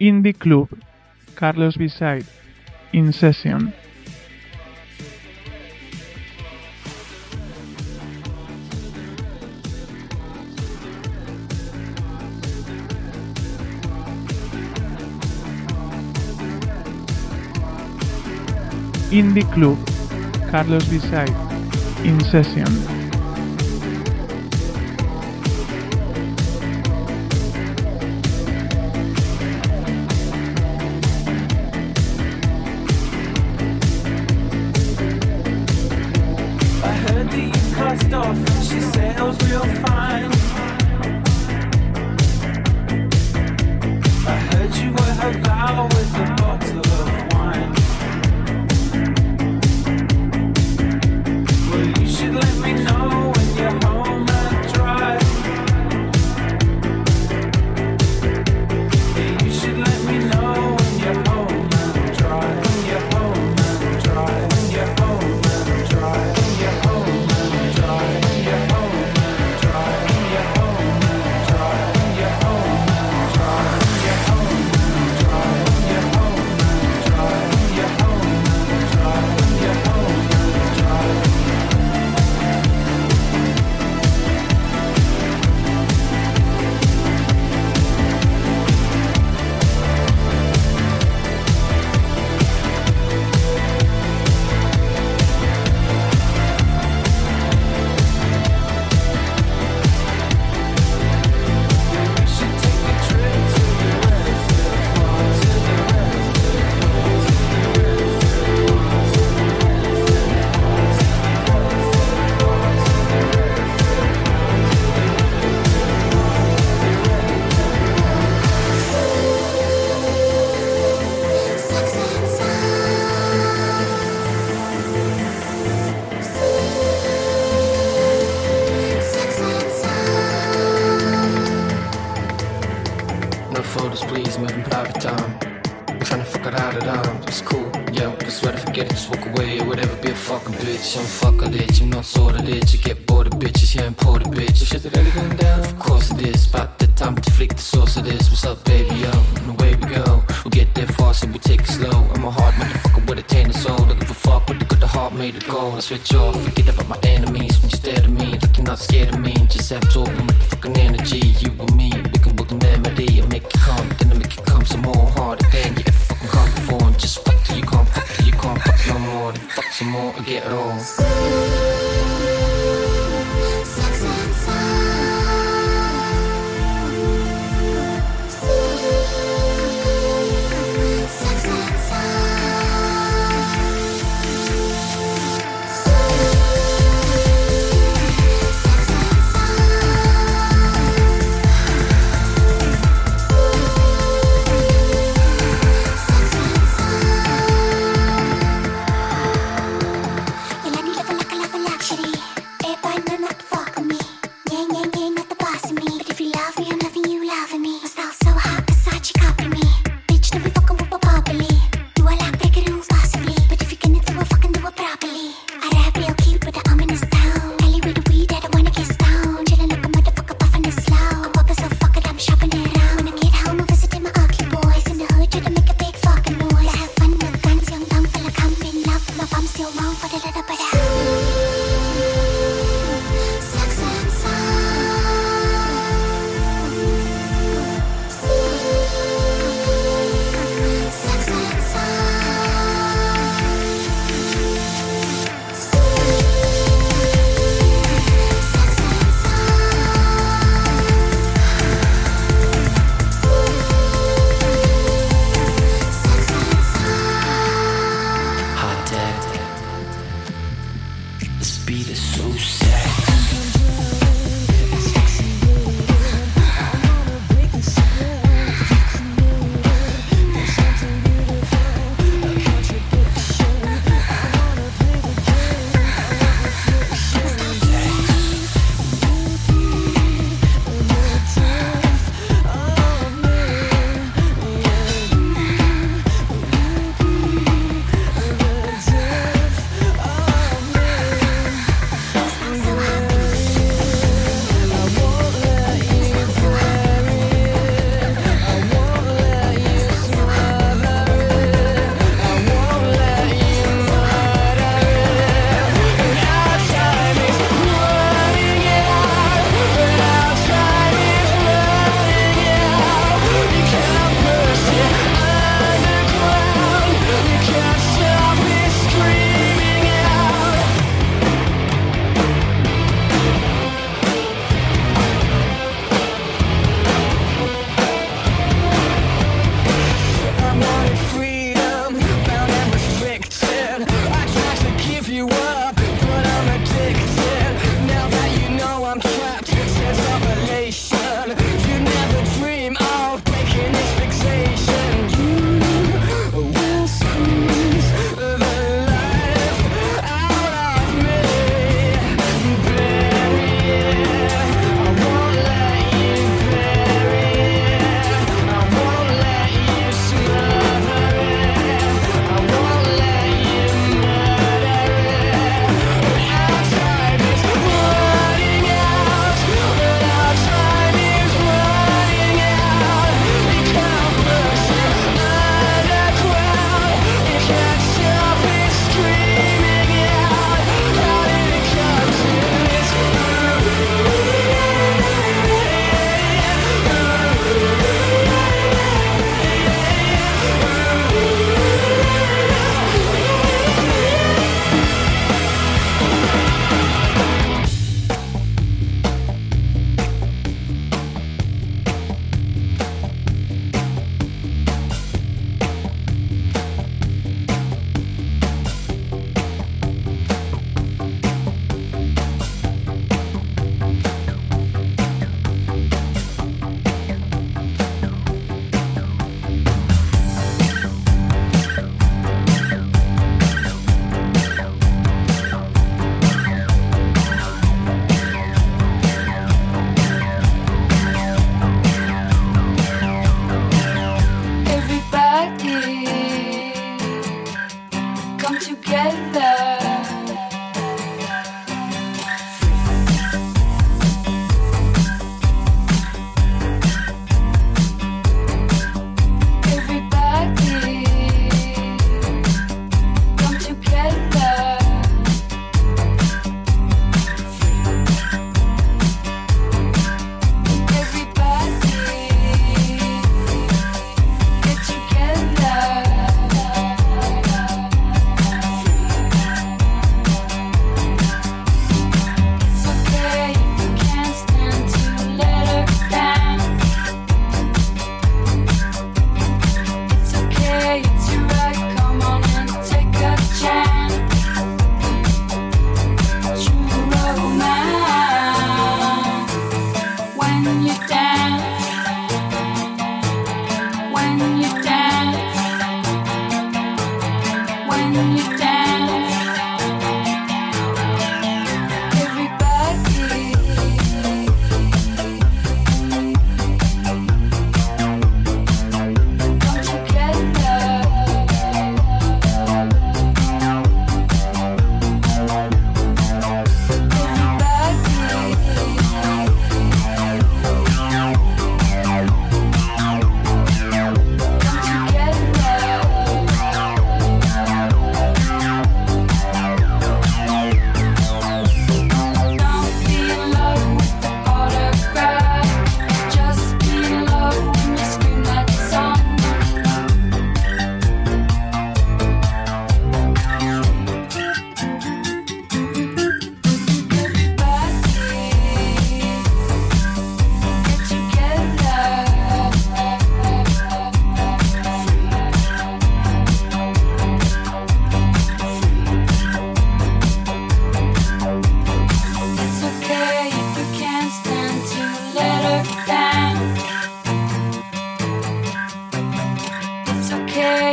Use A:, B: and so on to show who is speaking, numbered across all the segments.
A: Indie Club, Carlos Beside, In Session. Indie Club, Carlos Beside, In Session.
B: Action fucker não sou sonra dit, your
C: mom for the little bit.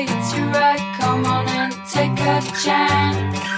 B: It's your right.
C: Come on and take a
D: chance.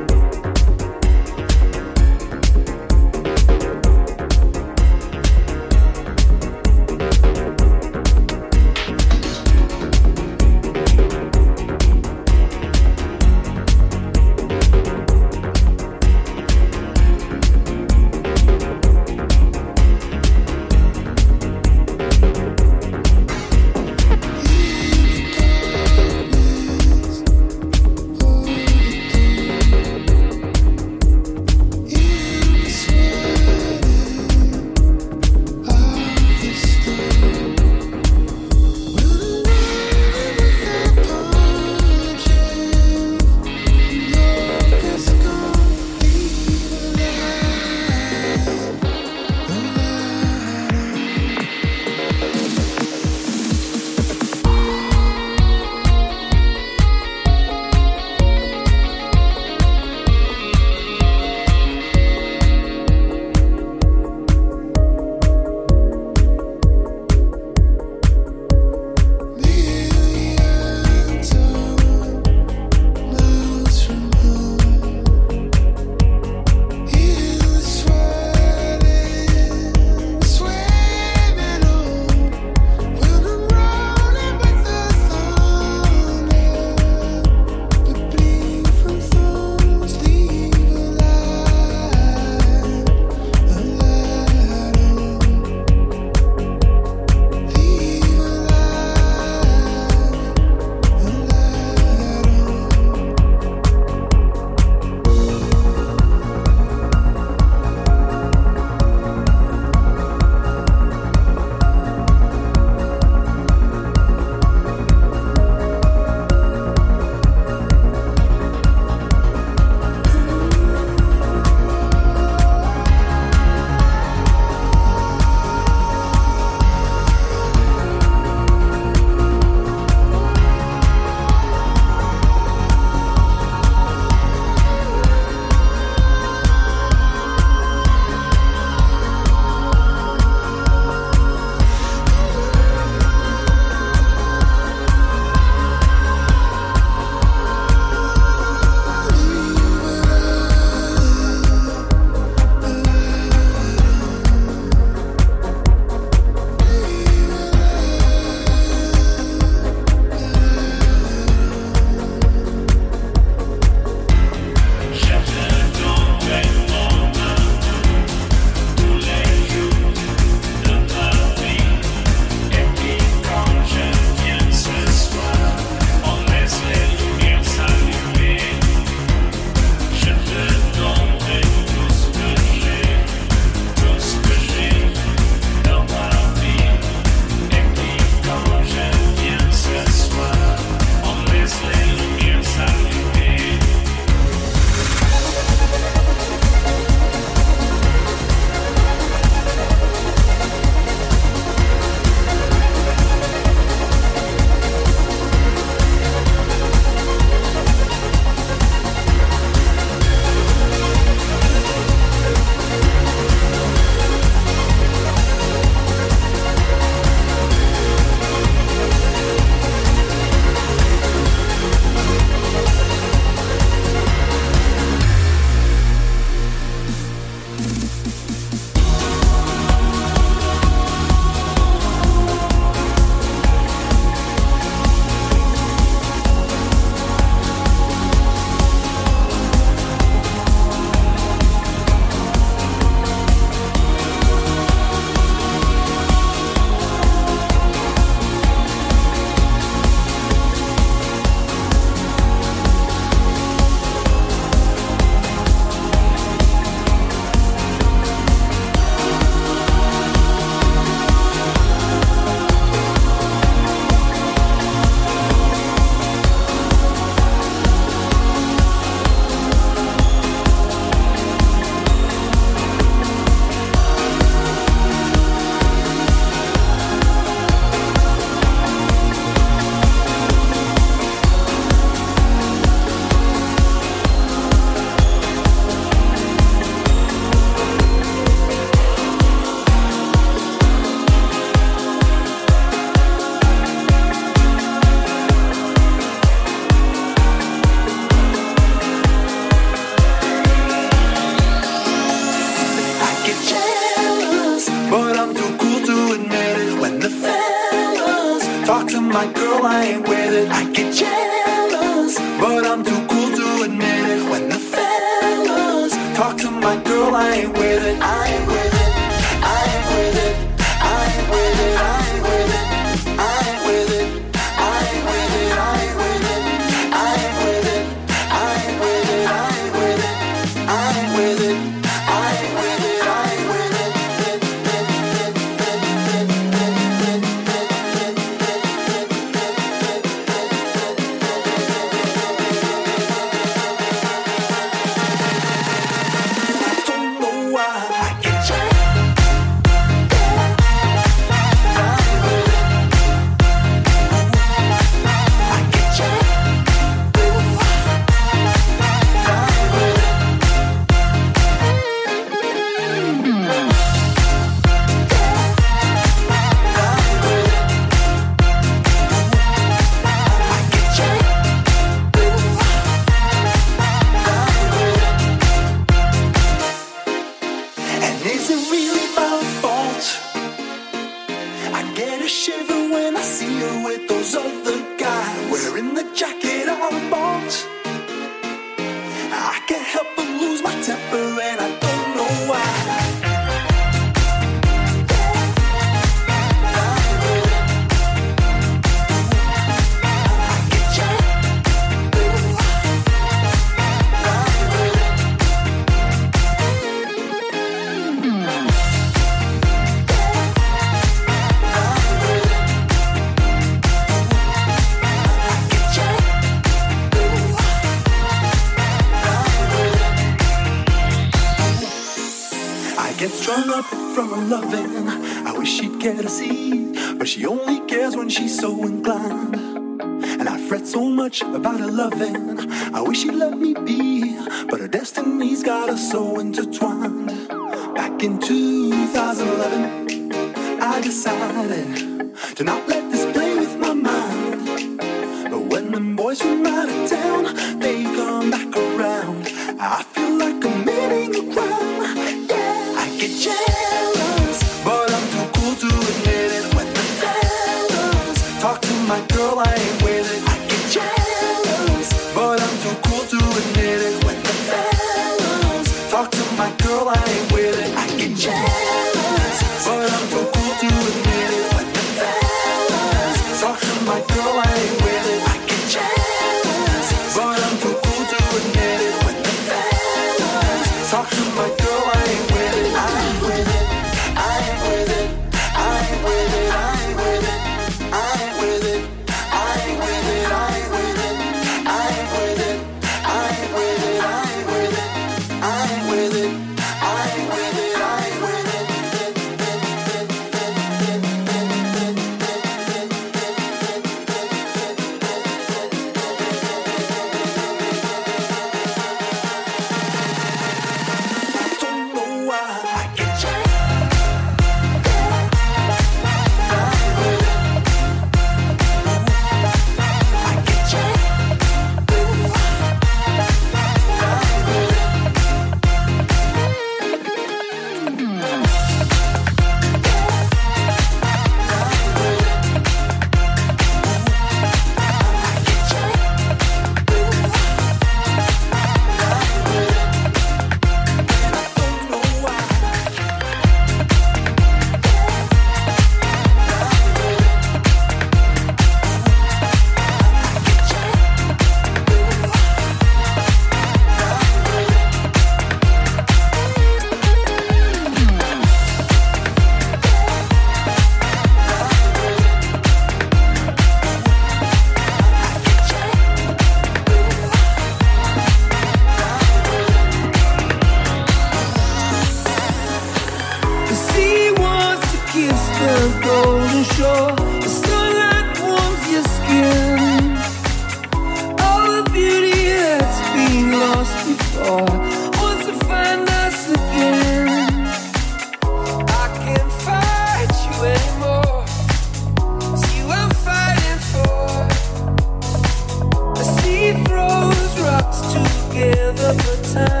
D: Together, but time